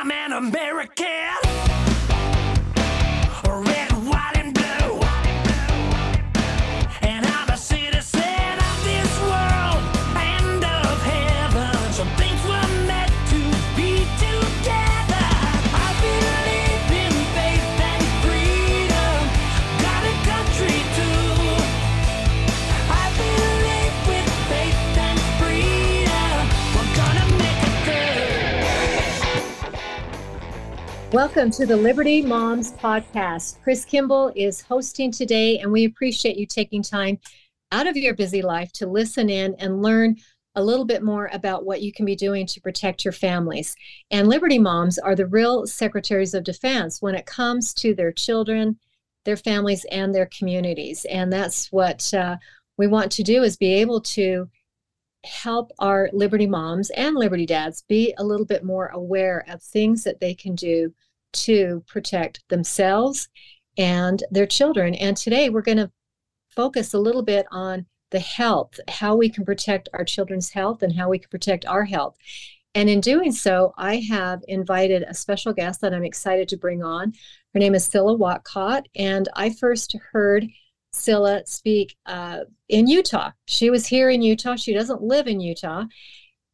I'm an American. Welcome to the Liberty Moms Podcast. Chris Kimball is hosting today, and we appreciate you taking time out of your busy life to listen in and learn a little bit more about what you can be doing to protect your families. And Liberty Moms are the real secretaries of defense when it comes to their children, their families, and their communities. And that's what uh, we want to do is be able to help our Liberty moms and Liberty dads be a little bit more aware of things that they can do to protect themselves and their children. And today we're going to focus a little bit on the health, how we can protect our children's health and how we can protect our health. And in doing so, I have invited a special guest that I'm excited to bring on. Her name is Cilla Whatcott, and I first heard Cilla speak uh, in Utah. She was here in Utah. She doesn't live in Utah,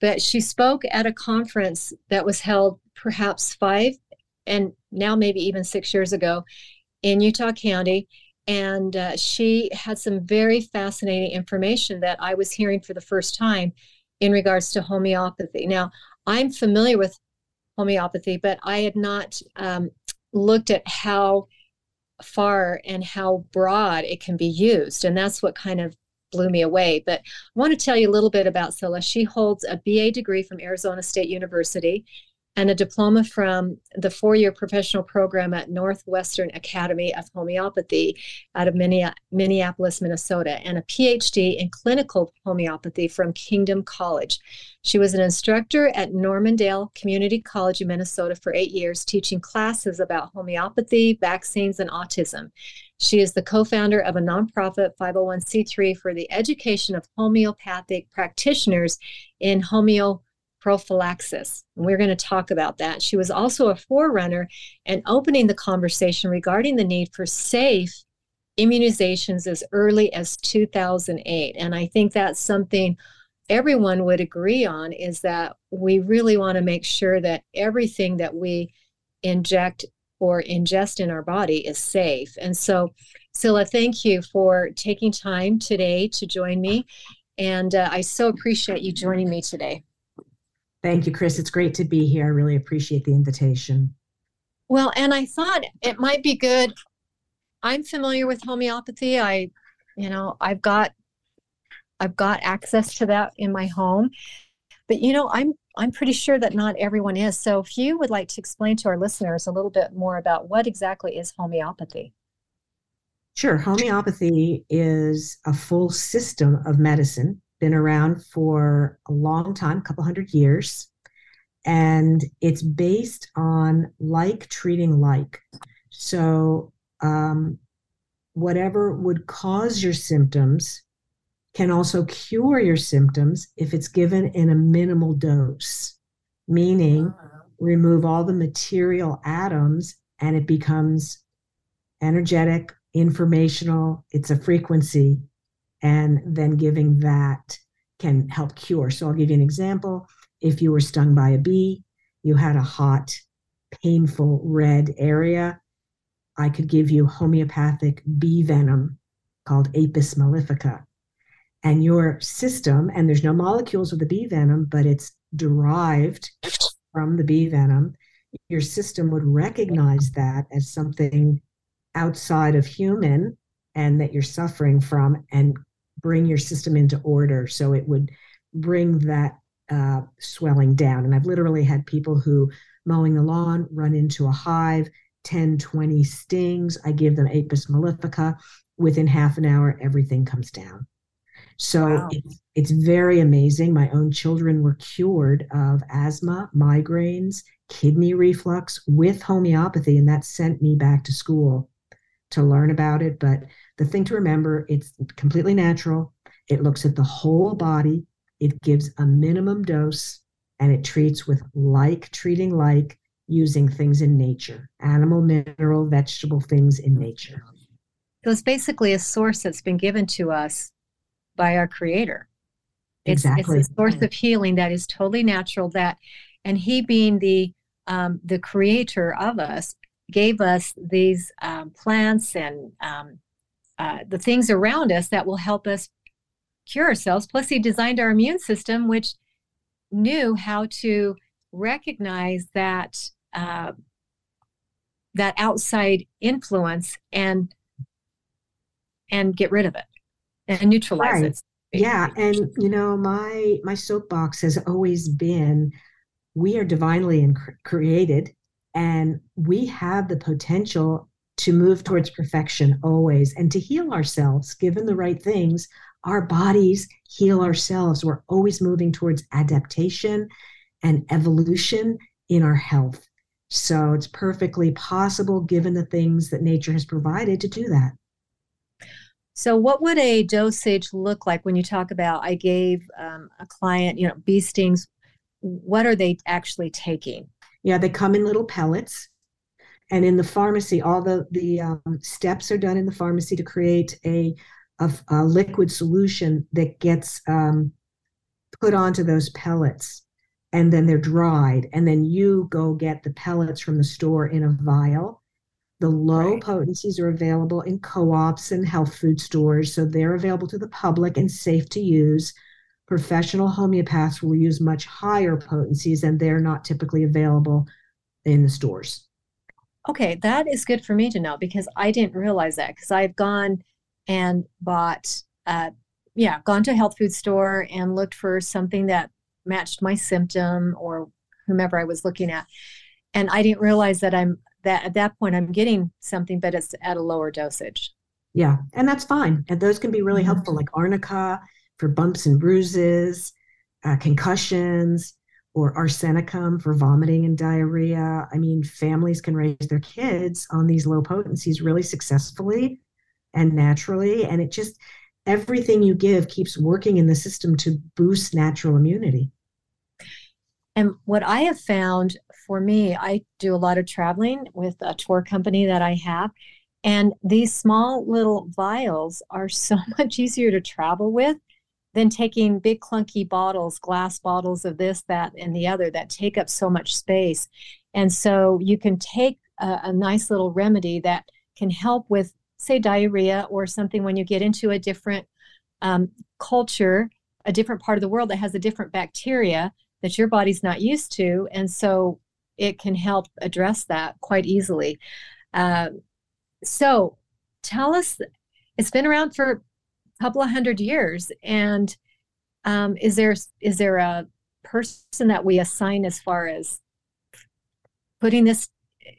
but she spoke at a conference that was held perhaps five and now maybe even six years ago in Utah County. And uh, she had some very fascinating information that I was hearing for the first time in regards to homeopathy. Now, I'm familiar with homeopathy, but I had not um, looked at how far and how broad it can be used. And that's what kind of blew me away. But I want to tell you a little bit about Cilla. She holds a BA degree from Arizona State University and a diploma from the four year professional program at Northwestern Academy of Homeopathy out of Minneapolis, Minnesota, and a PhD in clinical homeopathy from Kingdom College. She was an instructor at Normandale Community College in Minnesota for eight years, teaching classes about homeopathy, vaccines, and autism. She is the co founder of a nonprofit 501c3 for the education of homeopathic practitioners in homeo prophylaxis. And we're going to talk about that. She was also a forerunner and opening the conversation regarding the need for safe immunizations as early as 2008. And I think that's something everyone would agree on is that we really want to make sure that everything that we inject or ingest in our body is safe. And so, Cilla, thank you for taking time today to join me. And uh, I so appreciate you joining me today. Thank you, Chris. It's great to be here. I really appreciate the invitation. Well, and I thought it might be good. I'm familiar with homeopathy. I, you know, I've got I've got access to that in my home. But you know, I'm I'm pretty sure that not everyone is. So if you would like to explain to our listeners a little bit more about what exactly is homeopathy. Sure. Homeopathy is a full system of medicine been around for a long time, a couple hundred years. And it's based on like treating like. So, um, whatever would cause your symptoms can also cure your symptoms if it's given in a minimal dose, meaning remove all the material atoms and it becomes energetic, informational, it's a frequency and then giving that can help cure. So I'll give you an example. If you were stung by a bee, you had a hot, painful red area, I could give you homeopathic bee venom called Apis mellifica. And your system, and there's no molecules of the bee venom, but it's derived from the bee venom, your system would recognize that as something outside of human and that you're suffering from and bring your system into order so it would bring that uh, swelling down. And I've literally had people who mowing the lawn run into a hive, 10, 20 stings. I give them Apis mellifica. Within half an hour, everything comes down. So wow. it's, it's very amazing. My own children were cured of asthma, migraines, kidney reflux with homeopathy, and that sent me back to school to learn about it. But the thing to remember, it's completely natural. It looks at the whole body. It gives a minimum dose and it treats with like treating like using things in nature animal mineral vegetable things in nature So it's basically a source that's been given to us by our creator. It's, Exactly. it's a source of healing that is totally natural that and he being the um, the creator of us gave us these um, plants and um, uh, the things around us that will help us cure ourselves plus he designed our immune system which knew how to recognize that uh, that outside influence and and get rid of it and neutralize Right. it yeah and you know my my soapbox has always been we are divinely in- created and we have the potential to move towards perfection always and to heal ourselves given the right things our bodies heal ourselves we're always moving towards adaptation and evolution in our health so it's perfectly possible given the things that nature has provided to do that So, what would a dosage look like when you talk about? I gave um, a client, you know, bee stings. What are they actually taking? Yeah, they come in little pellets. And in the pharmacy, all the, the um, steps are done in the pharmacy to create a, a, a liquid solution that gets um, put onto those pellets. And then they're dried. And then you go get the pellets from the store in a vial. The low Right. potencies are available in co ops and health food stores. So they're available to the public and safe to use. Professional homeopaths will use much higher potencies, and they're not typically available in the stores. Okay, that is good for me to know because I didn't realize that because I've gone and bought, uh, yeah, gone to a health food store and looked for something that matched my symptom or whomever I was looking at, and I didn't realize that I'm that at that point I'm getting something, but it's at a lower dosage. Yeah, and that's fine. And those can be really Mhm. helpful, like arnica for bumps and bruises, uh, concussions, or arsenicum for vomiting and diarrhea. I mean, families can raise their kids on these low potencies really successfully and naturally. And it just, everything you give keeps working in the system to boost natural immunity. And what I have found for me, I do a lot of traveling with a tour company that I have. And these small little vials are so much easier to travel with than taking big clunky bottles, glass bottles of this, that, and the other that take up so much space. And so you can take a, a nice little remedy that can help with, say, diarrhea or something when you get into a different um, culture, a different part of the world that has a different bacteria that your body's not used to. And so it can help address that quite easily. Uh, so tell us, it's been around for couple of hundred years. And um, is there is there a person that we assign as far as putting this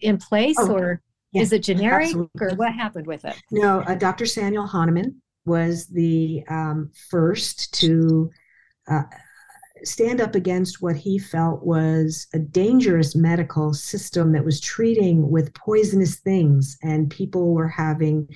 in place Oh, or yeah, is it generic absolutely. or what happened with it? No, uh, Dr. Samuel Hahnemann was the um, first to uh, stand up against what he felt was a dangerous medical system that was treating with poisonous things, and people were having,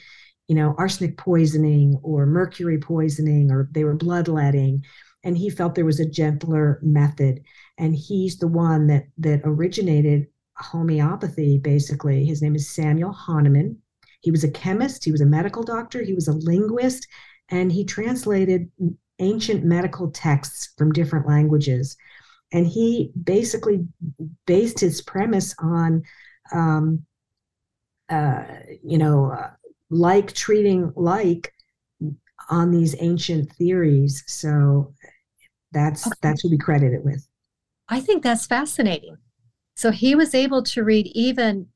you know, arsenic poisoning or mercury poisoning, or they were bloodletting. And he felt there was a gentler method, and he's the one that that originated homeopathy. Basically, his name is Samuel Hahnemann. He was a chemist, he was a medical doctor, he was a linguist, and he translated ancient medical texts from different languages. And he basically based his premise on, um, uh, you know, uh, like treating like on these ancient theories. So that's Okay. that's who we credit it with. I think that's fascinating. So he was able to read even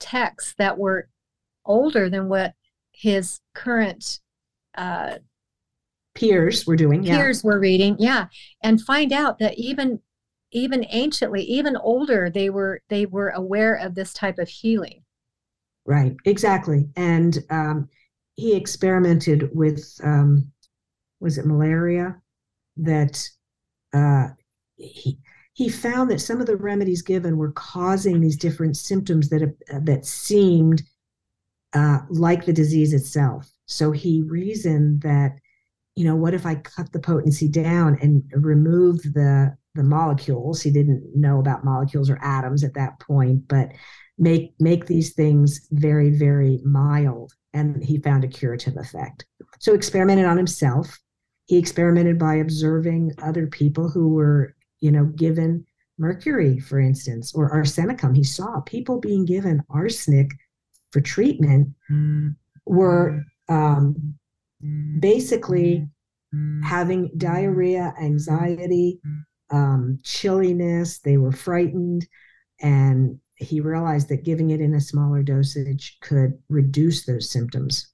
texts that were older than what his current uh, Peers were doing, yeah. peers were reading, yeah, and find out that even even anciently, even older, they were they were aware of this type of healing. Right, exactly. And um, he experimented with, um, was it malaria? That uh, he he found that some of the remedies given were causing these different symptoms that have, that seemed uh, like the disease itself. So he reasoned that, you know, what if I cut the potency down and remove the the molecules. He didn't know about molecules or atoms at that point, but make make these things very very mild and he found a curative effect. So experimented on himself. He experimented by observing other people who were, you know, given mercury, for instance, or arsenicum. He saw people being given arsenic for treatment were um, basically having diarrhea, anxiety, um, chilliness. They were frightened. And he realized that giving it in a smaller dosage could reduce those symptoms.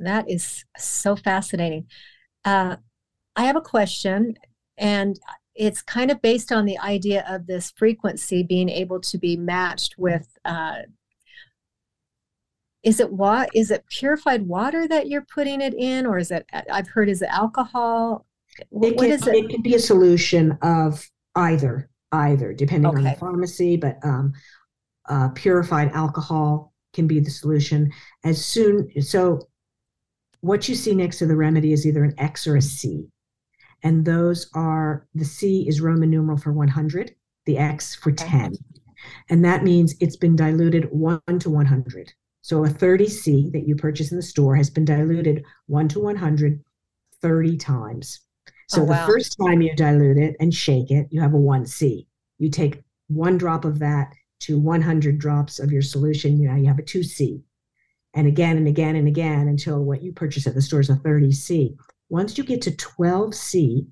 That is so fascinating. Uh, I have a question, and it's kind of based on the idea of this frequency being able to be matched with. Uh, is it what is it purified water that you're putting it in, or is it? I've heard is it alcohol? It What can, is it? it can be a solution of either, either, depending on the pharmacy, but um, uh, purified alcohol can be the solution. As soon, so what you see next to the remedy is either an X or a C. And those are the C is Roman numeral for 100, the X for 10. And that means it's been diluted 1 to 100. So a 30C that you purchase in the store has been diluted 1 to 100 30 times. So Oh, the first time you dilute it and shake it, you have a 1C. You take one drop of that to 100 drops of your solution, you, now you have a 2C. And again and again and again until what you purchase at the store is a 30C. Once you get to 12C,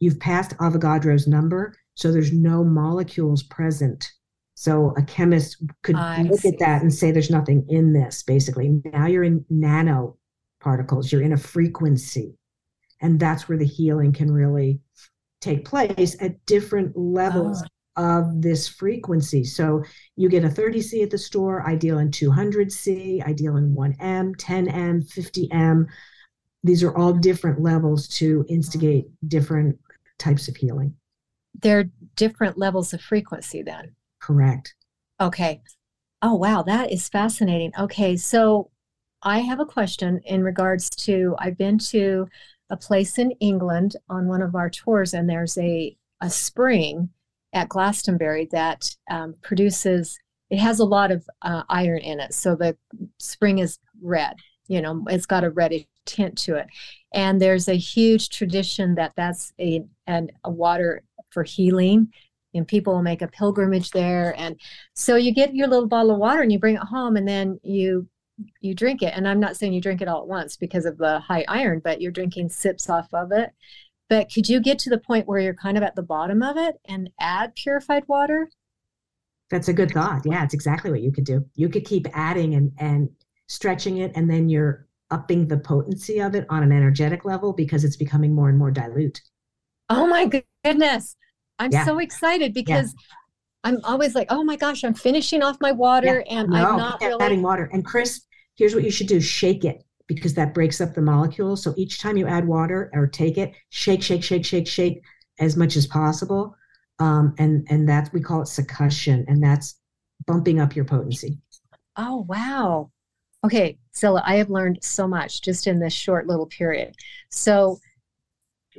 you've passed Avogadro's number, so there's no molecules present. So a chemist could I look see. at that and say there's nothing in this, basically. Now you're in nano particles, you're in a frequency. And that's where the healing can really take place at different levels Oh. of this frequency. So you get a 30C at the store, I deal in 200C, I deal in 1M, 10M, 50M. These are all different levels to instigate ah. different types of healing. There are different levels of frequency then. Correct. Okay. Oh, wow. That is fascinating. Okay. So I have a question in regards to I've been to a place in England on one of our tours, and there's a, a spring at Glastonbury that um, produces, it has a lot of uh, iron in it. So the spring is red, you know, it's got a reddish tint to it. And there's a huge tradition that that's a, and a water for healing and people will make a pilgrimage there and so you get your little bottle of water and you bring it home and then you you drink it and i'm not saying you drink it all at once because of the high iron but you're drinking sips off of it but could you get to the point where you're kind of at the bottom of it and add purified water That's a good thought. Yeah, it's exactly what you could do. You could keep adding and and stretching it, and then you're upping the potency of it on an energetic level because it's becoming more and more dilute. oh my goodness i'm Yeah. so excited because i'm always like oh my gosh i'm finishing off my water and No, i'm not really adding water. And Chris, here's what you should do: shake it because that breaks up the molecules. So each time you add water or take it, shake, shake, shake, shake, shake as much as possible. Um, and and that's we call it succussion, and that's bumping up your potency. Oh, wow. Okay, Cilla, I have learned so much just in this short little period. So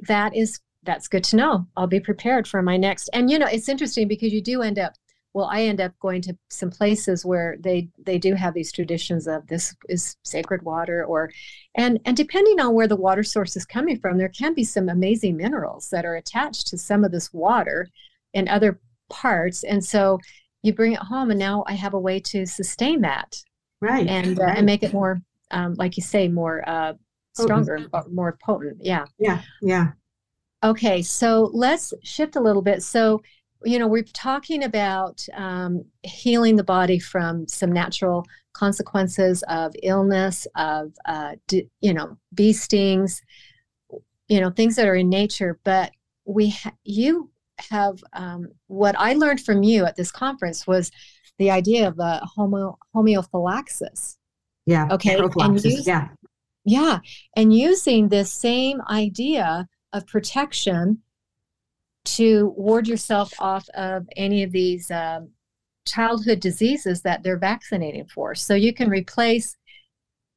that is that's good to know. I'll be prepared for my next. And you know, it's interesting because you do end up well, I end up going to some places where they they do have these traditions of this is sacred water or and and depending on where the water source is coming from, there can be some amazing minerals that are attached to some of this water in other parts. And so you bring it home and now I have a way to sustain that Right. and uh, right. and make it more um, like you say more uh, stronger uh, more potent yeah yeah, yeah. okay so let's shift a little bit so you know we're talking about um, healing the body from some natural consequences of illness of uh, d- you know bee stings you know things that are in nature but we ha- you have um, what i learned from you at this conference was the idea of the homo homeophylaxis Yeah. Okay, and use- yeah. yeah, and using this same idea of protection to ward yourself off of any of these um, childhood diseases that they're vaccinating for. So you can replace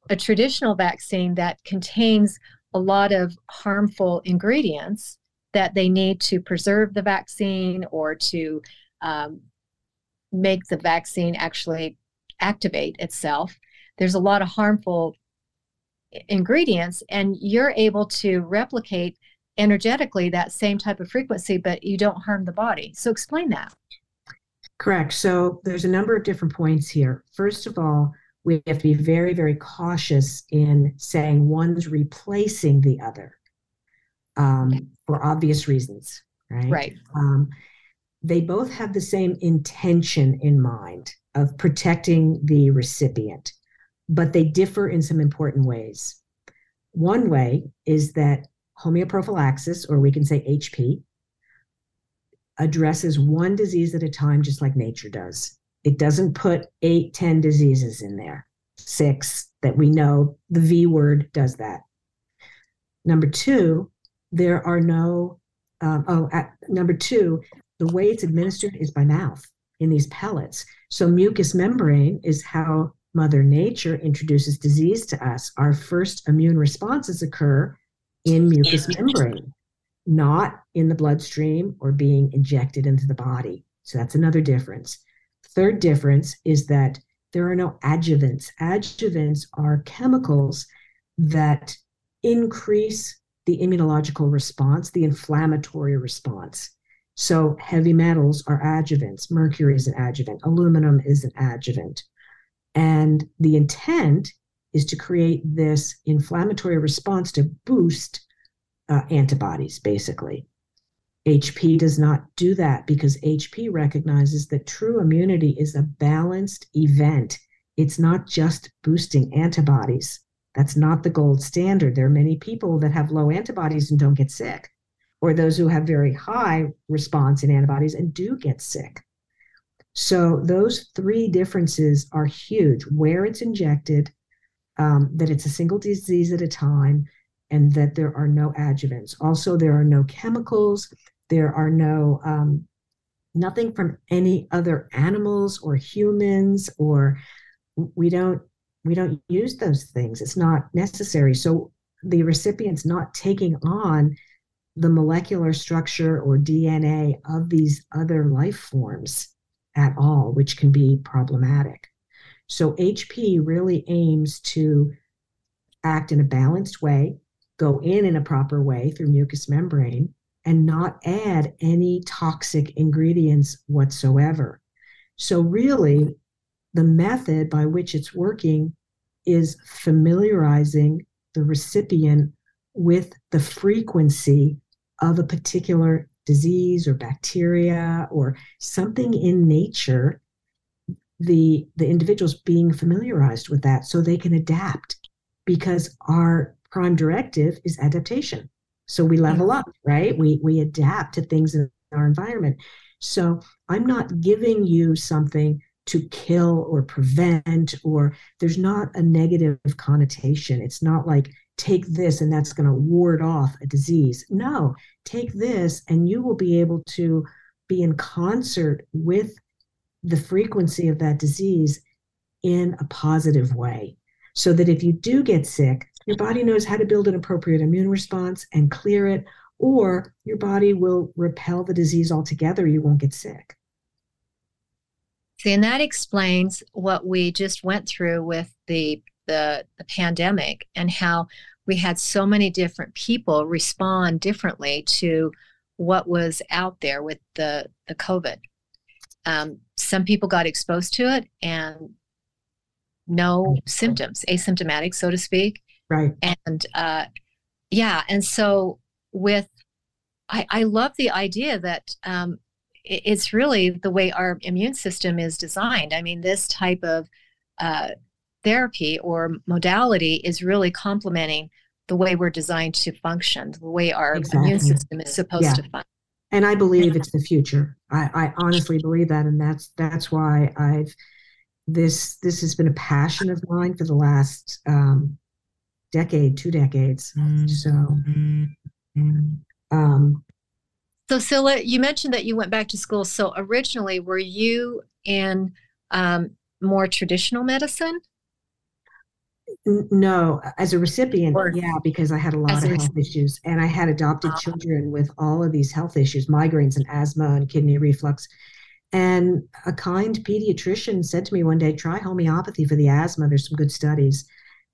a traditional vaccine that contains a lot of harmful ingredients that they need to preserve the vaccine or to um, make the vaccine actually activate itself. There's a lot of harmful ingredients, and you're able to replicate energetically that same type of frequency, but you don't harm the body. So, explain that. Correct. So, there's a number of different points here. First of all, we have to be very, very cautious in saying one's replacing the other um, for obvious reasons, right? Right. Um, they both have the same intention in mind of protecting the recipient, but they differ in some important ways. One way is that homeoprophylaxis, or we can say HP, addresses one disease at a time, just like nature does. It doesn't put eight, ten diseases in there, six that we know the V word does that. Number two, there are no, um, oh, at, number two, the way it's administered is by mouth in these pellets. So mucous membrane is how Mother Nature introduces disease to us. Our first immune responses occur in mucous membrane, not in the bloodstream or being injected into the body. So that's another difference. Third difference is that there are no adjuvants. Adjuvants are chemicals that increase the immunological response, the inflammatory response. So heavy metals are adjuvants. Mercury is an adjuvant. Aluminum is an adjuvant. And the intent is to create this inflammatory response to boost uh, antibodies, basically. HP does not do that because HP recognizes that true immunity is a balanced event. It's not just boosting antibodies. That's not the gold standard. There are many people that have low antibodies and don't get sick or those who have very high response in antibodies and do get sick. So those three differences are huge where it's injected, um, that it's a single disease at a time, and that there are no adjuvants. Also, there are no chemicals, there are no um, nothing from any other animals or humans, or we don't we don't use those things. It's not necessary. So the recipient's not taking on the molecular structure or DNA of these other life forms at all, which can be problematic. So, HP really aims to act in a balanced way, go in in a proper way through mucous membrane, and not add any toxic ingredients whatsoever. So, really, the method by which it's working is familiarizing the recipient with the frequency of a particular disease or bacteria or something in nature the the individuals being familiarized with that so they can adapt because our prime directive is adaptation. So we level up right? We we adapt to things in our environment. So i'm not giving you something to kill or prevent or there's not a negative connotation. It's not like take this and that's going to ward off a disease. No, take this and you will be able to be in concert with the frequency of that disease in a positive way. So that if you do get sick, your body knows how to build an appropriate immune response and clear it, or your body will repel the disease altogether. You won't get sick. See, and that explains what we just went through with the the, the pandemic and how we had so many different people respond differently to what was out there with the, the COVID. Um, some people got exposed to it and no symptoms, asymptomatic, so to speak. Right. And uh, yeah, and so with, I, I love the idea that um, it, it's really the way our immune system is designed. I mean, this type of uh, therapy or modality is really complementing the way we're designed to function, the way our exactly. immune system is supposed yeah. to function. And I believe it's the future. I, I honestly believe that, and that's that's why I've this this has been a passion of mine for the last um, decade, two decades. So, um, so Cilla, you mentioned that you went back to school. So originally, were you in um, more traditional medicine? No, as a recipient, Or- yeah, because I had a lot of health issues and I had adopted Ah. children with all of these health issues, migraines and asthma and kidney reflux. And a kind pediatrician said to me one day, try homeopathy for the asthma. There's some good studies.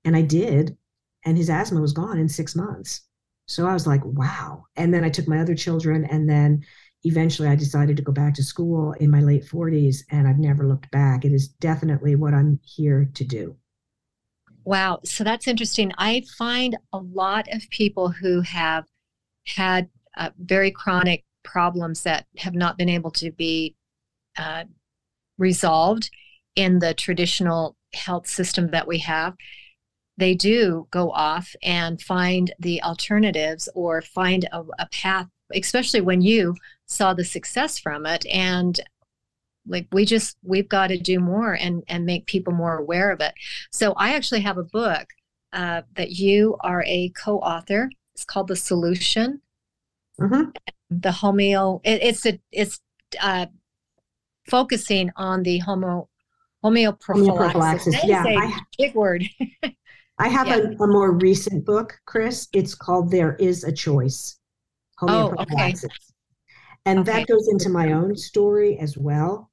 And I did. And his asthma was gone in six months. So I was like, wow. And then I took my other children. And then eventually I decided to go back to school in my late 40s. And I've never looked back. It is definitely what I'm here to do. Wow. So that's interesting. I find a lot of people who have had uh, very chronic problems that have not been able to be uh, resolved in the traditional health system that we have. They do go off and find the alternatives or find a, a path, especially when you saw the success from it. And like we just we've got to do more and and make people more aware of it so i actually have a book uh, that you are a co-author it's called the solution Mhm. the homeo it, it's a it's uh, focusing on the homo homeoprophylaxis. Homeoprophylaxis, yeah, I- big word. I have Yeah. a, a more recent book, Chris. It's called There Is a Choice. Oh, okay. And Okay. that goes into my own story as well.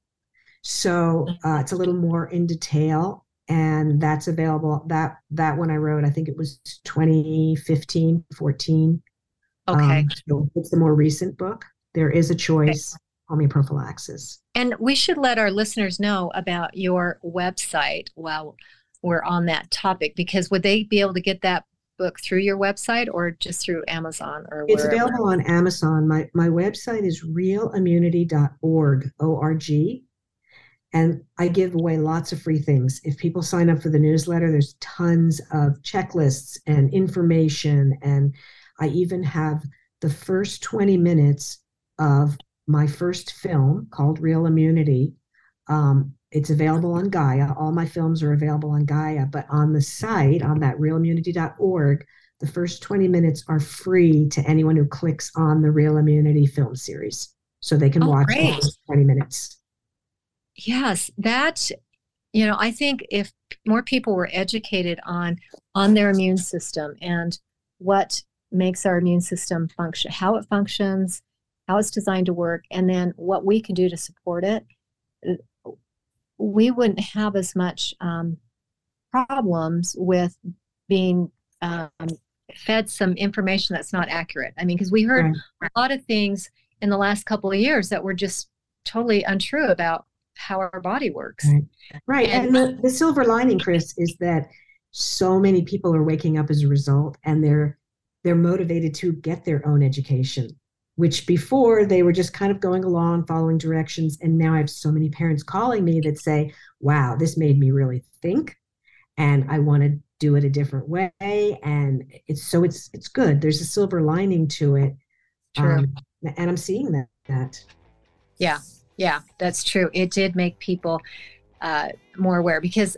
So uh, it's a little more in detail. And that's available. That that one I wrote, I think it was 2015, 14. Okay. Um, so it's the more recent book. There is a choice, homeoprophylaxis. And we should let our listeners know about your website while we're on that topic, because would they be able to get that book through your website or just through Amazon or It's wherever? available on Amazon. My my website is realimmunity.org, O-R-G. And I give away lots of free things. If people sign up for the newsletter, there's tons of checklists and information. And I even have the first 20 minutes of my first film called Real Immunity. Um, it's available on Gaia. All my films are available on Gaia, but on the site, on that realimmunity.org, the first 20 minutes are free to anyone who clicks on the Real Immunity film series. So they can Oh, watch great. those 20 minutes. Yes, that you know, I think if more people were educated on on their immune system and what makes our immune system function, how it functions, how it's designed to work, and then what we can do to support it, we wouldn't have as much um, problems with being um, fed some information that's not accurate. I mean, because we heard Right. a lot of things in the last couple of years that were just totally untrue about how our body works. Right. Right. And- And the, the silver lining, Chris, is that so many people are waking up as a result and they're they're motivated to get their own education, which before they were just kind of going along, following directions. And now I have so many parents calling me that say, wow, this made me really think and I want to do it a different way. And it's so it's it's good. There's a silver lining to it. True. Um, and I'm seeing that that. Yeah, yeah, that's true. It did make people uh, more aware because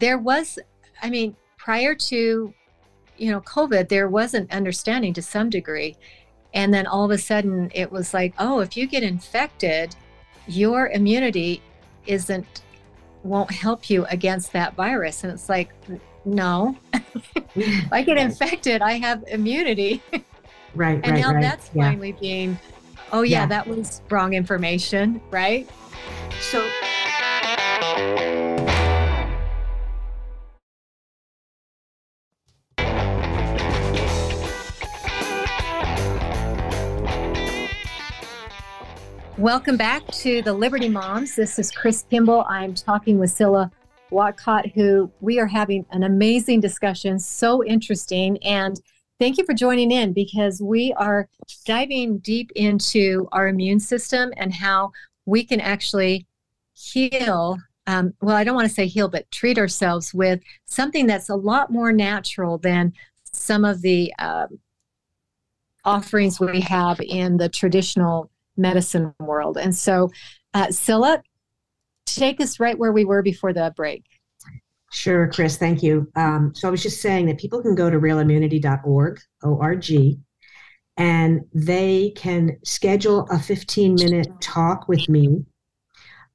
there was, I mean, prior to, you know, COVID, there was an understanding to some degree. And then all of a sudden it was like, oh, if you get infected, your immunity isn't, won't help you against that virus. And it's like, no, I get infected, I have immunity. Right, And right, now right. that's yeah. finally being, oh, yeah, Yeah. that was wrong information, right? So Welcome back to the Liberty Moms. This is Chris Kimball. I'm talking with Cilla Whatcott, who we are having an amazing discussion, so interesting. And thank you for joining in because we are diving deep into our immune system and how we can actually heal. Um, well, I don't want to say heal, but treat ourselves with something that's a lot more natural than some of the um, offerings we have in the traditional medicine world. And so, uh, Cilla, take us right where we were before the break. Sure, Chris, thank you. Um, so I was just saying that people can go to realimmunity.org, O-R-G, and they can schedule a 15 minute talk with me,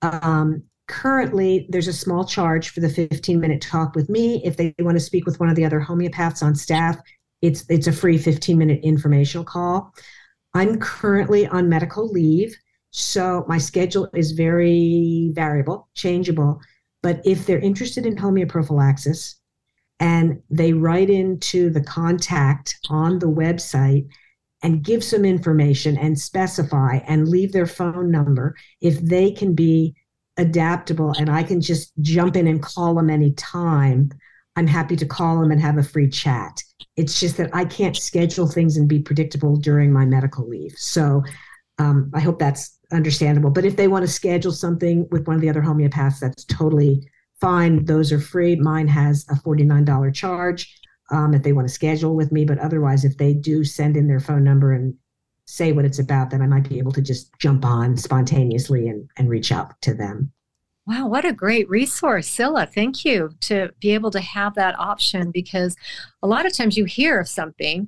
um, currently, there's a small charge for the 15 minute talk with me. If they want to speak with one of the other homeopaths on staff, it's it's a free 15 minute informational call. I'm currently on medical leave, so my schedule is very variable, changeable. But if they're interested in homeoprophylaxis and they write into the contact on the website and give some information and specify and leave their phone number, if they can be adaptable and I can just jump in and call them anytime, I'm happy to call them and have a free chat. It's just that I can't schedule things and be predictable during my medical leave. So um, I hope that's understandable. But if they want to schedule something with one of the other homeopaths, that's totally fine. Those are free. Mine has a $49 charge um, if they want to schedule with me. But otherwise, if they do send in their phone number and say what it's about, then I might be able to just jump on spontaneously and, and reach out to them. Wow, what a great resource, Cilla. Thank you to be able to have that option because a lot of times you hear of something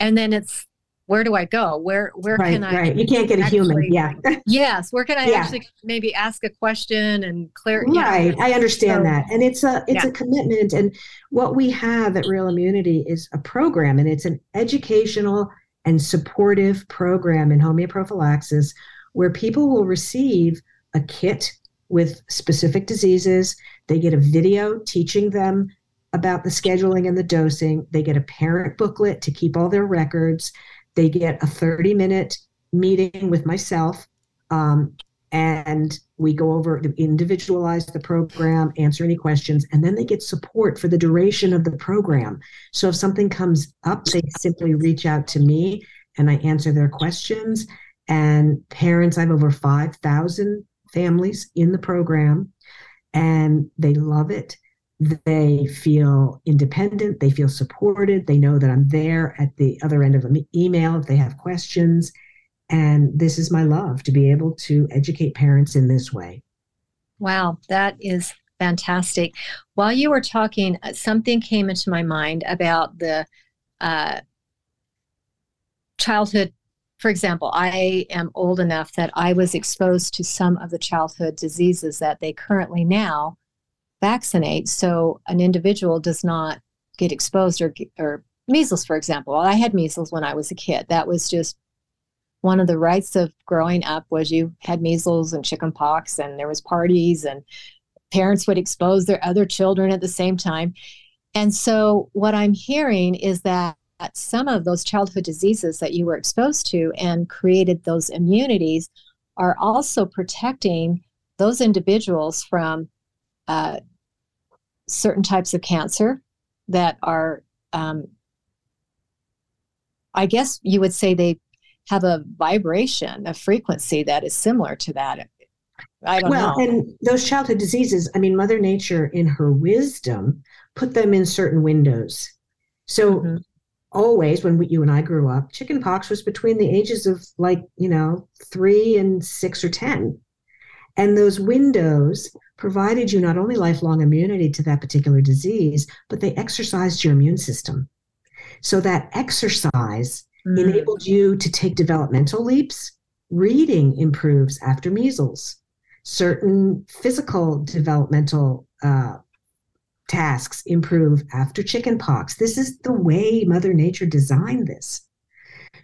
and then it's where do I go? Where where right, can I right. You can't get a human. Yeah. Yes, where can I Yeah. actually maybe ask a question and clear you know, Right. I understand So- that. And it's a it's Yeah. a commitment. And what we have at Real Immunity is a program and it's an educational and supportive program in homeoprophylaxis where people will receive a kit with specific diseases. They get a video teaching them about the scheduling and the dosing. They get a parent booklet to keep all their records. They get a 30 minute meeting with myself. Um, and we go over individualize the program answer any questions and then they get support for the duration of the program so if something comes up they simply reach out to me and i answer their questions and parents i have over 5000 families in the program and they love it they feel independent they feel supported they know that i'm there at the other end of an email if they have questions and this is my love to be able to educate parents in this way. Wow, that is fantastic. While you were talking, uh, something came into my mind about the uh, childhood. For example, I am old enough that I was exposed to some of the childhood diseases that they currently now vaccinate. So an individual does not get exposed or, or measles, for example. I had measles when I was a kid. That was just one of the rites of growing up was you had measles and chicken pox and there was parties and parents would expose their other children at the same time and so what i'm hearing is that some of those childhood diseases that you were exposed to and created those immunities are also protecting those individuals from uh, certain types of cancer that are um, i guess you would say they have a vibration, a frequency that is similar to that. I don't well, know. and those childhood diseases, I mean, Mother Nature, in her wisdom, put them in certain windows. So, Mhm. always when we, you and I grew up, chicken pox was between the ages of like, you know, three and six or 10. And those windows provided you not only lifelong immunity to that particular disease, but they exercised your immune system. So, that exercise Mm. enabled you to take developmental leaps. Reading improves after measles. Certain physical developmental uh, tasks improve after chickenpox. This is the way Mother Nature designed this.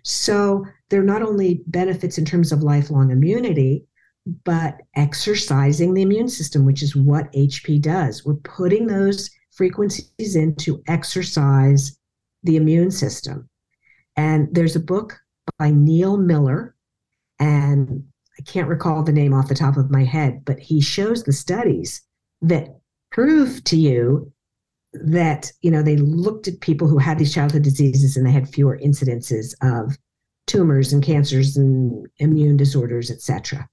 So there are not only benefits in terms of lifelong immunity, but exercising the immune system, which is what HP does. We're putting those frequencies in to exercise the immune system. And there's a book by Neil Miller, and I can't recall the name off the top of my head, but he shows the studies that prove to you that, you know, they looked at people who had these childhood diseases and they had fewer incidences of tumors and cancers and immune disorders, etc.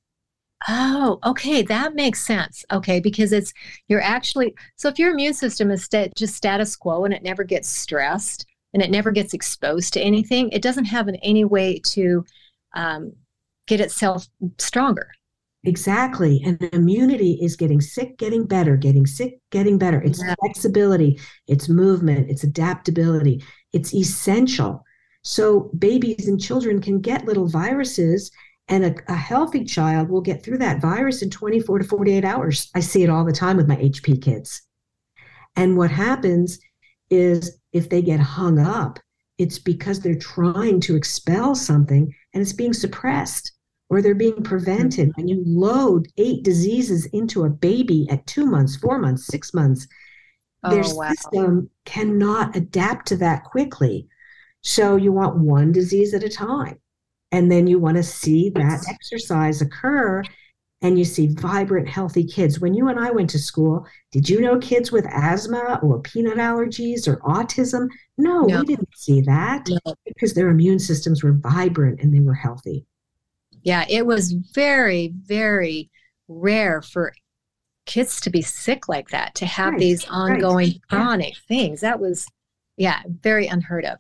Oh, okay, that makes sense. Okay, because it's you're actually so if your immune system is sta- just status quo and it never gets stressed and it never gets exposed to anything, it doesn't have an, any way to um, get itself stronger. Exactly. And immunity is getting sick, getting better, getting sick, getting better. It's Yeah. flexibility, it's movement, it's adaptability. It's essential. So babies and children can get little viruses And a, a, healthy child will get through that virus in 24 to 48 hours. I see it all the time with my HP kids. And what happens is if they get hung up, it's because they're trying to expel something and it's being suppressed or they're being prevented. Mm-hmm. When you load eight diseases into a baby at two months, four months, six months, oh, their wow. system cannot adapt to that quickly. So you want one disease at a time. And then you want to see that exercise occur and you see vibrant, healthy kids. When you and I went to school, did you know kids with asthma or peanut allergies or autism? No, no. we didn't see that no. because their immune systems were vibrant and they were healthy. Yeah, it was very, very rare for kids to be sick like that, to have right, these ongoing right. chronic yeah. things. That was yeah, very unheard of.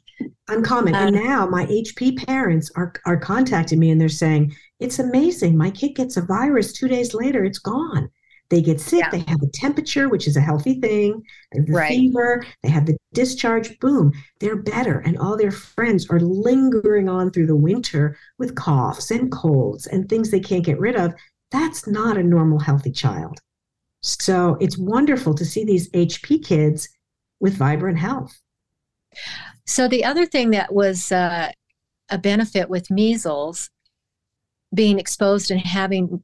Uncommon. Um, and now my HP parents are are contacting me and they're saying, It's amazing. My kid gets a virus two days later, it's gone. They get sick, yeah. they have a temperature, which is a healthy thing, the right. fever, they have the discharge, boom, they're better. And all their friends are lingering on through the winter with coughs and colds and things they can't get rid of. That's not a normal, healthy child. So it's wonderful to see these HP kids with vibrant health. So the other thing that was uh, a benefit with measles, being exposed and having,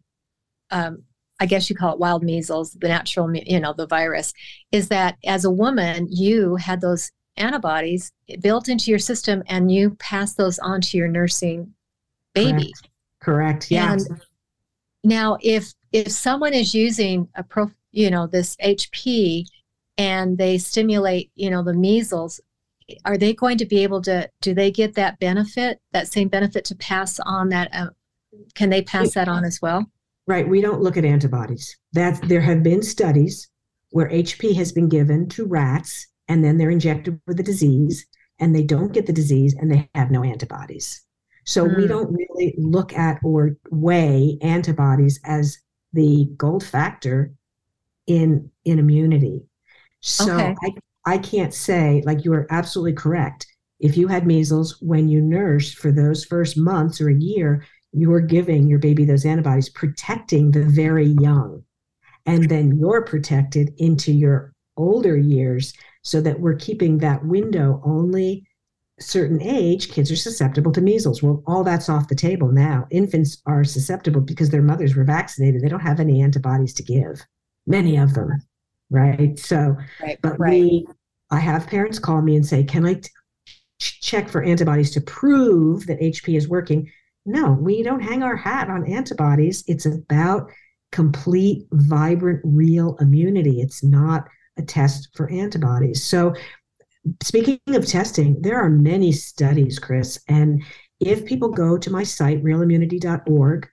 um, I guess you call it wild measles, the natural, you know, the virus, is that as a woman, you had those antibodies built into your system and you pass those on to your nursing baby. Correct. Correct. Yeah. And now, if if someone is using a pro, you know, this HP and they stimulate, you know, the measles, are they going to be able to do they get that benefit that same benefit to pass on that uh, can they pass that on as well right we don't look at antibodies that there have been studies where hp has been given to rats and then they're injected with the disease and they don't get the disease and they have no antibodies so mm. we hmm. don't really look at or weigh antibodies as the gold factor in in immunity so okay. I, I can't say, like you are absolutely correct. If you had measles when you nursed for those first months or a year, you're giving your baby those antibodies, protecting the very young. And then you're protected into your older years so that we're keeping that window only certain age kids are susceptible to measles well all that's off the table now infants are susceptible because their mothers were vaccinated they don't have any antibodies to give many of them right so right, but right. we I have parents call me and say, Can I t- check for antibodies to prove that HP is working? No, we don't hang our hat on antibodies. It's about complete, vibrant, real immunity. It's not a test for antibodies. So, speaking of testing, there are many studies, Chris. And if people go to my site, realimmunity.org,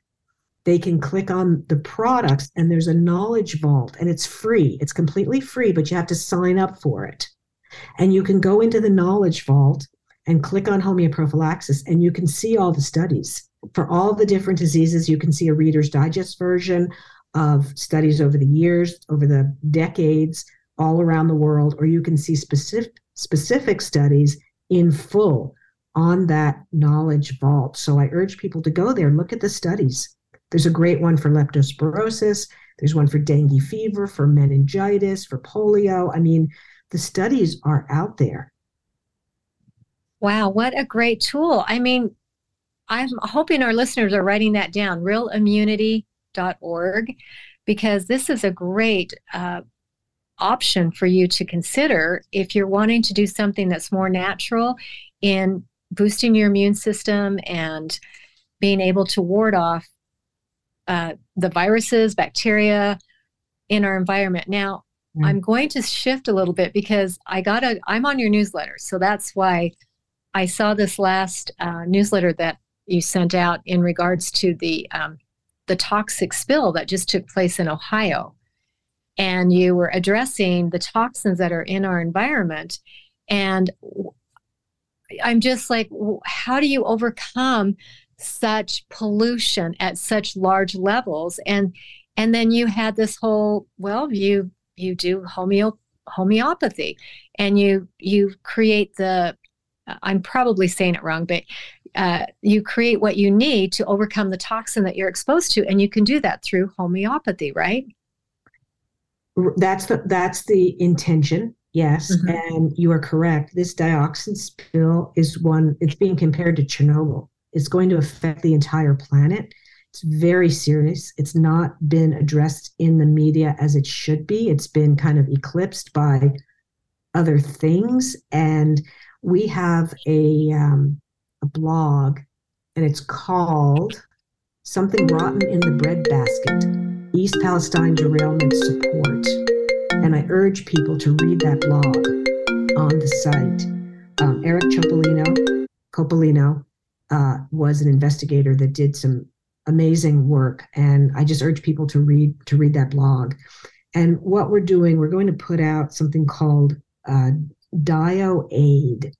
they can click on the products and there's a knowledge vault and it's free. It's completely free, but you have to sign up for it. And you can go into the knowledge vault and click on homeoprophylaxis, and you can see all the studies for all the different diseases. You can see a Reader's Digest version of studies over the years, over the decades, all around the world, or you can see specific specific studies in full on that knowledge vault. So I urge people to go there look at the studies. There's a great one for leptospirosis. There's one for dengue fever, for meningitis, for polio. I mean, the studies are out there. Wow, what a great tool. I mean, I'm hoping our listeners are writing that down, realimmunity.org, because this is a great uh, option for you to consider if you're wanting to do something that's more natural in boosting your immune system and being able to ward off uh, the viruses, bacteria in our environment. Now, Mm. I'm going to shift a little bit because I got a, I'm on your newsletter. So that's why I saw this last uh, newsletter that you sent out in regards to the, um, the toxic spill that just took place in Ohio. And you were addressing the toxins that are in our environment. And I'm just like, how do you overcome such pollution at such large levels? And and then you had this whole well, you you do homeo homeopathy and you you create the i'm probably saying it wrong but uh, you create what you need to overcome the toxin that you're exposed to, and you can do that through homeopathy, right? That's the that's the intention. Yes, mm-hmm. and you are correct. This dioxin spill is one. It's being compared to Chernobyl. It's going to affect the entire planet. It's very serious. It's not been addressed in the media as it should be. It's been kind of eclipsed by other things. And we have a um, a blog, and it's called "Something Rotten in the Breadbasket: East Palestine Derailment Support." And I urge people to read that blog on the site. Um, Eric Chopolino, Coppolino uh, was an investigator that did some amazing work, and I just urge people to read to read that blog. And what we're doing, we're going to put out something called uh, DioAid.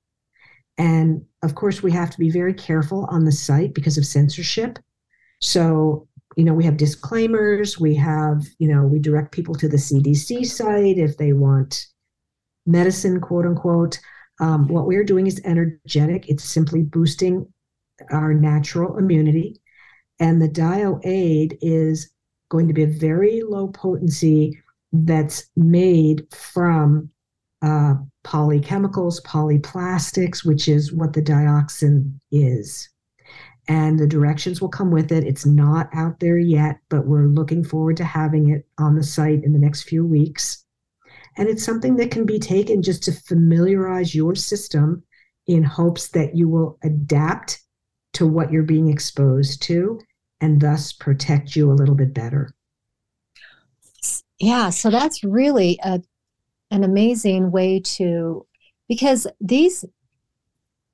And of course, we have to be very careful on the site because of censorship. So, you know, we have disclaimers, we have, you know, we direct people to the CDC site if they want medicine, quote unquote. Um, what we're doing is energetic, it's simply boosting our natural immunity. And the DioAid is going to be a very low potency that's made from uh, polychemicals, polyplastics, which is what the dioxin is. And the directions will come with it. It's not out there yet, but we're looking forward to having it on the site in the next few weeks. And it's something that can be taken just to familiarize your system in hopes that you will adapt to what you're being exposed to and thus protect you a little bit better. Yeah, so that's really a an amazing way to because these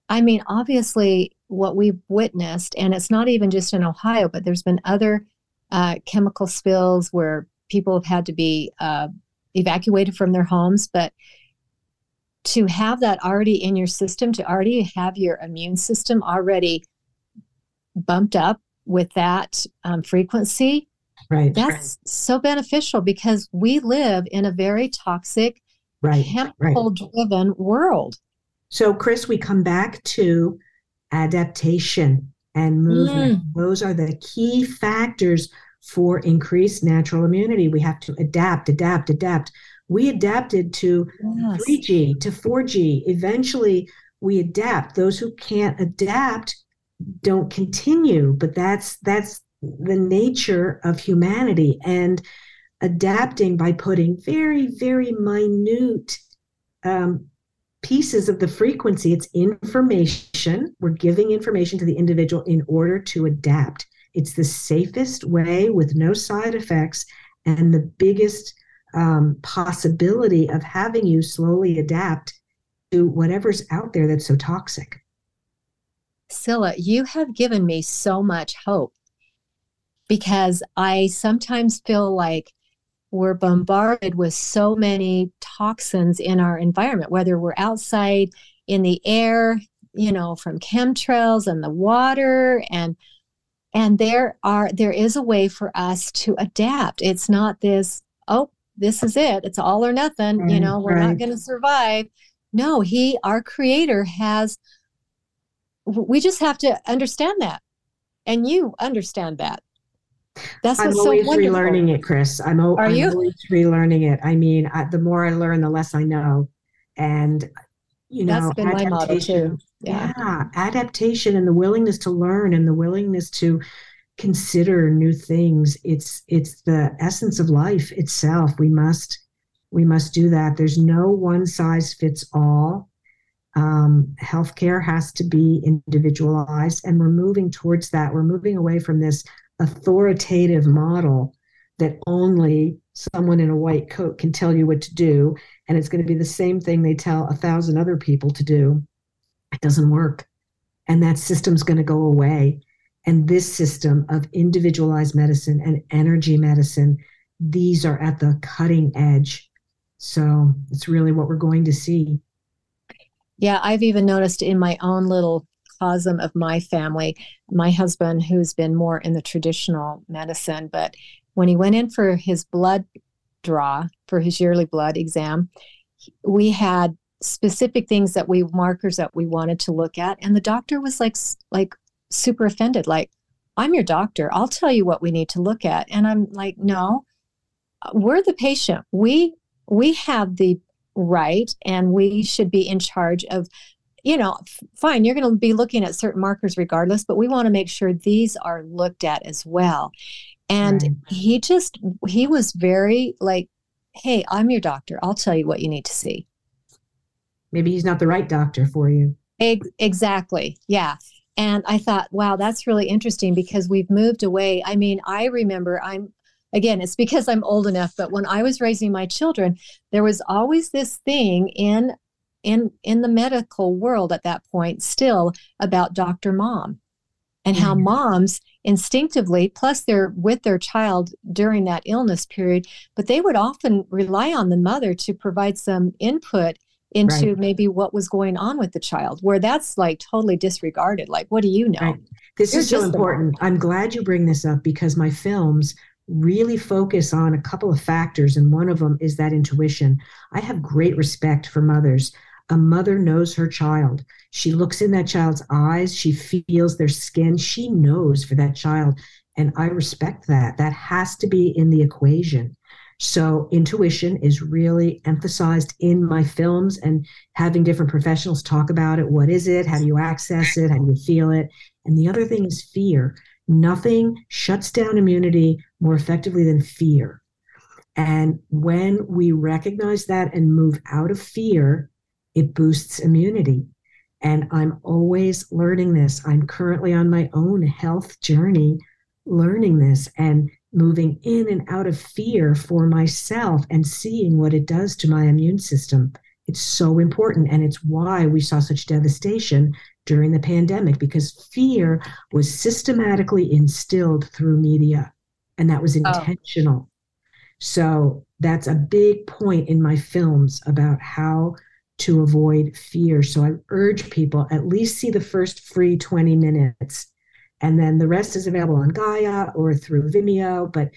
I mean, obviously, what we've witnessed, and it's not even just in Ohio, but there's been other uh, chemical spills where people have had to be uh, evacuated from their homes. But to have that already in your system, to already have your immune system already bumped up with that um, frequency, right that's right. so beneficial because we live in a very toxic right chemical driven right. world so chris we come back to adaptation and movement mm. those are the key factors for increased natural immunity we have to adapt adapt adapt we adapted to yes. 3g to 4g eventually we adapt those who can't adapt don't continue but that's that's the nature of humanity and adapting by putting very, very minute um, pieces of the frequency. It's information. We're giving information to the individual in order to adapt. It's the safest way with no side effects and the biggest um, possibility of having you slowly adapt to whatever's out there that's so toxic. Cilla, you have given me so much hope because I sometimes feel like we're bombarded with so many toxins in our environment, whether we're outside in the air, you know, from chemtrails and the water and and there are there is a way for us to adapt. It's not this, oh, this is it. It's all or nothing, right, you know, we're right. not going to survive. No, he our creator has we just have to understand that. And you understand that that's I'm always so relearning it, Chris. I'm, o- Are I'm you? always relearning it. I mean, I, the more I learn, the less I know. And you know, that's been my motto too. Yeah. yeah, adaptation and the willingness to learn and the willingness to consider new things. It's it's the essence of life itself. We must we must do that. There's no one size fits all. Um, healthcare has to be individualized, and we're moving towards that. We're moving away from this authoritative model that only someone in a white coat can tell you what to do and it's going to be the same thing they tell a thousand other people to do. It doesn't work and that system's going to go away. And this system of individualized medicine and energy medicine these are at the cutting edge. So it's really what we're going to see yeah i've even noticed in my own little cosm of my family. My husband, who's been more in the traditional medicine, but when he went in for his blood draw for his yearly blood exam, we had specific things that we markers that we wanted to look at and the doctor was like like super offended like i'm your doctor. I'll tell you what we need to look at. And i'm like no. We're the patient. We we have the right and we should be in charge of you know fine you're going to be looking at certain markers regardless but we want to make sure these are looked at as well. And right. he just he was very like hey i'm your doctor i'll tell you what you need to see. Maybe he's not the right doctor for you. Exactly yeah. And i thought wow that's really interesting because we've moved away. I mean i remember i'm again it's because i'm old enough but when i was raising my children there was always this thing in in in the medical world at that point still about dr mom and how mm-hmm. moms instinctively plus they're with their child during that illness period but they would often rely on the mother to provide some input into right. maybe what was going on with the child where that's like totally disregarded like what do you know right. this You're is so important i'm glad you bring this up because my films really focus on a couple of factors and one of them is that intuition i have great respect for mothers a mother knows her child she looks in that child's eyes she feels their skin she knows for that child and i respect that that has to be in the equation so intuition is really emphasized in my films and having different professionals talk about it. What is it? How do you access it? How do you feel it? And the other thing is fear. Nothing shuts down immunity more effectively than fear. And when we recognize that and move out of fear, it boosts immunity. And I'm always learning this. I'm currently on my own health journey learning this. And moving in and out of fear for myself and seeing what it does to my immune system. It's so important. And it's why we saw such devastation during the pandemic because fear was systematically instilled through media and that was oh. intentional. Oh. So that's a big point in my films about how to avoid fear. So I urge people at least see the first free 20 minutes and then the rest is available on Gaia or through Vimeo. But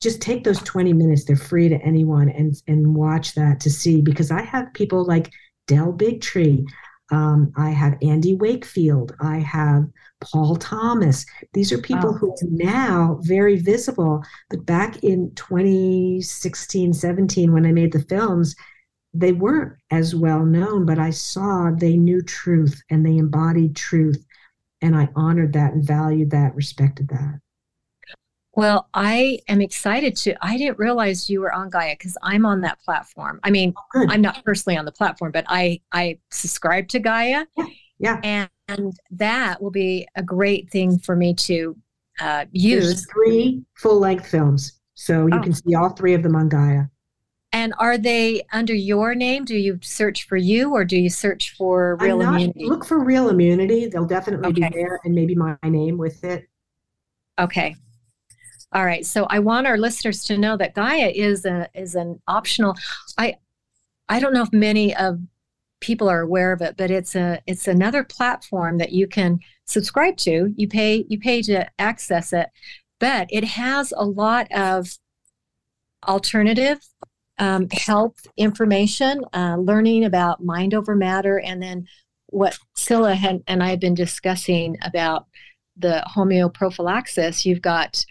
just take those 20 minutes. They're free to anyone and, and watch that to see because I have people like Del Bigtree. Um, I have Andy Wakefield. I have Paul Thomas. These are people who are now very visible. But back in 2016, 17, when I made the films, they weren't as well known, but I saw they knew truth and they embodied truth and I honored that and valued that, respected that. Well, I am excited to. I didn't realize you were on Gaia because I'm on that platform. I mean, oh, I'm not personally on the platform, but I I subscribe to Gaia. Yeah. yeah. And, and that will be a great thing for me to uh, use. There's three full length films, so you oh. can see all three of them on Gaia. And are they under your name? Do you search for you or do you search for Real not, Immunity? Look for Real Immunity. They'll definitely okay. be there and maybe my name with it. Okay. All right. So I want our listeners to know that Gaia is a is an optional I I don't know if many of people are aware of it, but it's a it's another platform that you can subscribe to. You pay you pay to access it, but it has a lot of alternative um, health information, uh, learning about mind over matter, and then what Cilla and I have been discussing about the homeoprophylaxis. You've got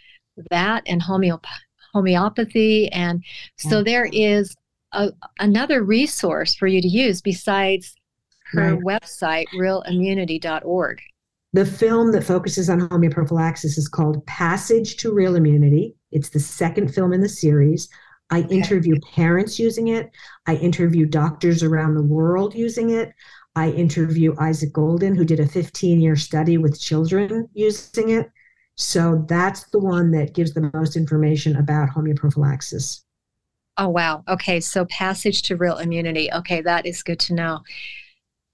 that and homeop- homeopathy, and so mm. there is a, another resource for you to use besides her right. website, realimmunity.org. The film that focuses on homeoprophylaxis is called Passage to Real Immunity. It's the second film in the series. I interview parents using it. I interview doctors around the world using it. I interview Isaac Golden, who did a 15 year study with children using it. So that's the one that gives the most information about homeoprophylaxis. Oh, wow. Okay. So, passage to real immunity. Okay. That is good to know.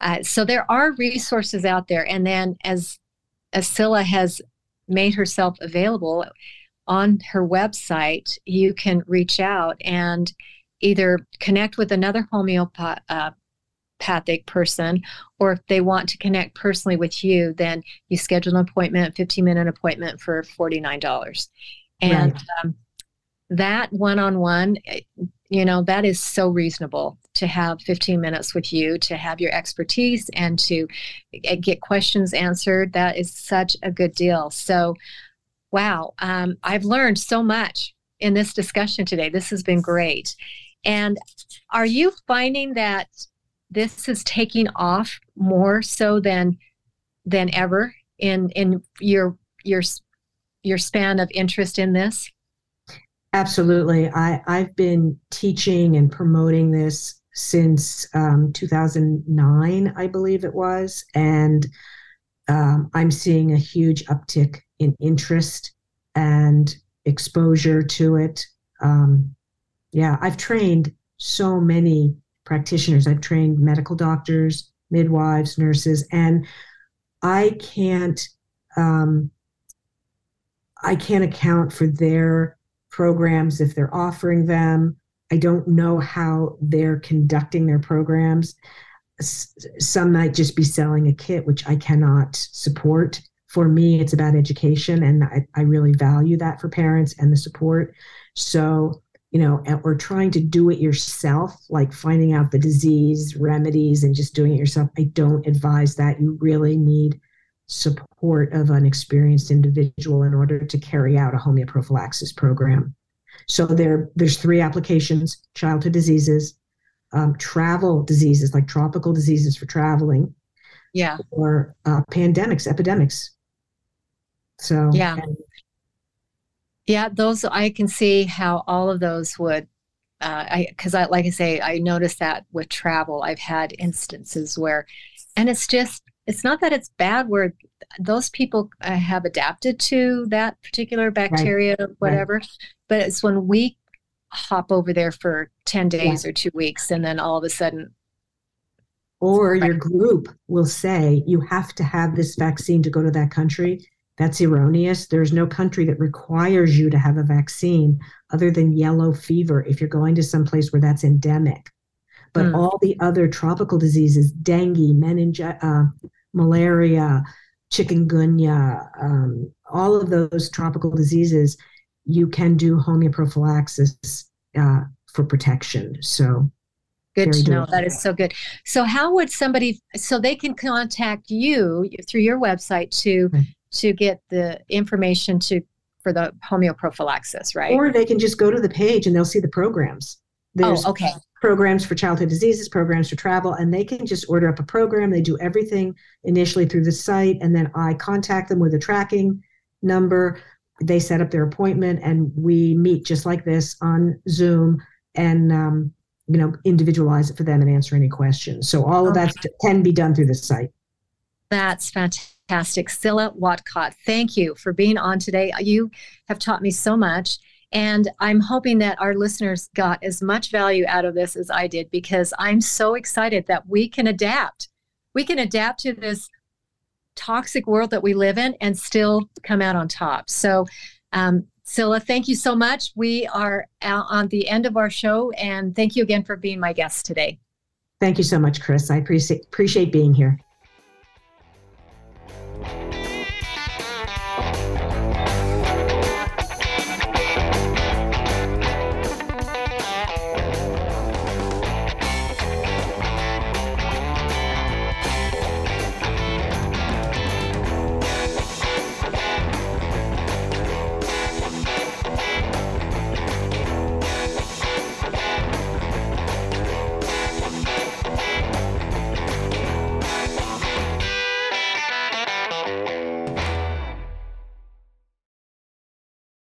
Uh, so, there are resources out there. And then, as, as Cilla has made herself available, on her website, you can reach out and either connect with another homeopath, uh, person, or if they want to connect personally with you, then you schedule an appointment, 15 minute appointment for $49. And right. um, that one on one, you know, that is so reasonable. to have 15 minutes with you to have your expertise and to get questions answered. That is such a good deal. So, wow, um, I've learned so much in this discussion today. This has been great. And are you finding that this is taking off more so than than ever in in your your your span of interest in this? Absolutely. I, I've been teaching and promoting this since um, 2009, I believe it was. And um, I'm seeing a huge uptick in interest and exposure to it. Um, yeah, I've trained so many practitioners. I've trained medical doctors, midwives, nurses, and I can't um, I can't account for their programs if they're offering them. I don't know how they're conducting their programs. Some might just be selling a kit, which I cannot support. For me, it's about education, and I, I really value that for parents and the support. So, you know, or trying to do it yourself, like finding out the disease remedies and just doing it yourself. I don't advise that. You really need support of an experienced individual in order to carry out a homeoprophylaxis program. So there, there's three applications: childhood diseases, um, travel diseases like tropical diseases for traveling, yeah, or uh, pandemics, epidemics. So yeah, and, yeah, those I can see how all of those would. Uh, I because I like I say I noticed that with travel I've had instances where, and it's just it's not that it's bad where those people uh, have adapted to that particular bacteria right. whatever right. but it's when we hop over there for 10 days yeah. or two weeks and then all of a sudden or your group will say you have to have this vaccine to go to that country that's erroneous there's no country that requires you to have a vaccine other than yellow fever if you're going to some place where that's endemic but mm. all the other tropical diseases, dengue, meningitis, uh, malaria, chikungunya, um, all of those tropical diseases, you can do homeoprophylaxis uh, for protection. So good to know. That is so good. So how would somebody? So they can contact you through your website to. To get the information to for the homeoprophylaxis, right? Or they can just go to the page and they'll see the programs. There's, oh, okay programs for childhood diseases, programs for travel, and they can just order up a program. They do everything initially through the site, and then I contact them with a tracking number. They set up their appointment, and we meet just like this on Zoom, and um, you know, individualize it for them and answer any questions. So all of that can be done through the site. That's fantastic, Cilla Whatcott. Thank you for being on today. You have taught me so much. And I'm hoping that our listeners got as much value out of this as I did because I'm so excited that we can adapt. We can adapt to this toxic world that we live in and still come out on top. So, um, Cilla, thank you so much. We are on the end of our show, and thank you again for being my guest today. Thank you so much, Chris. I appreciate appreciate being here.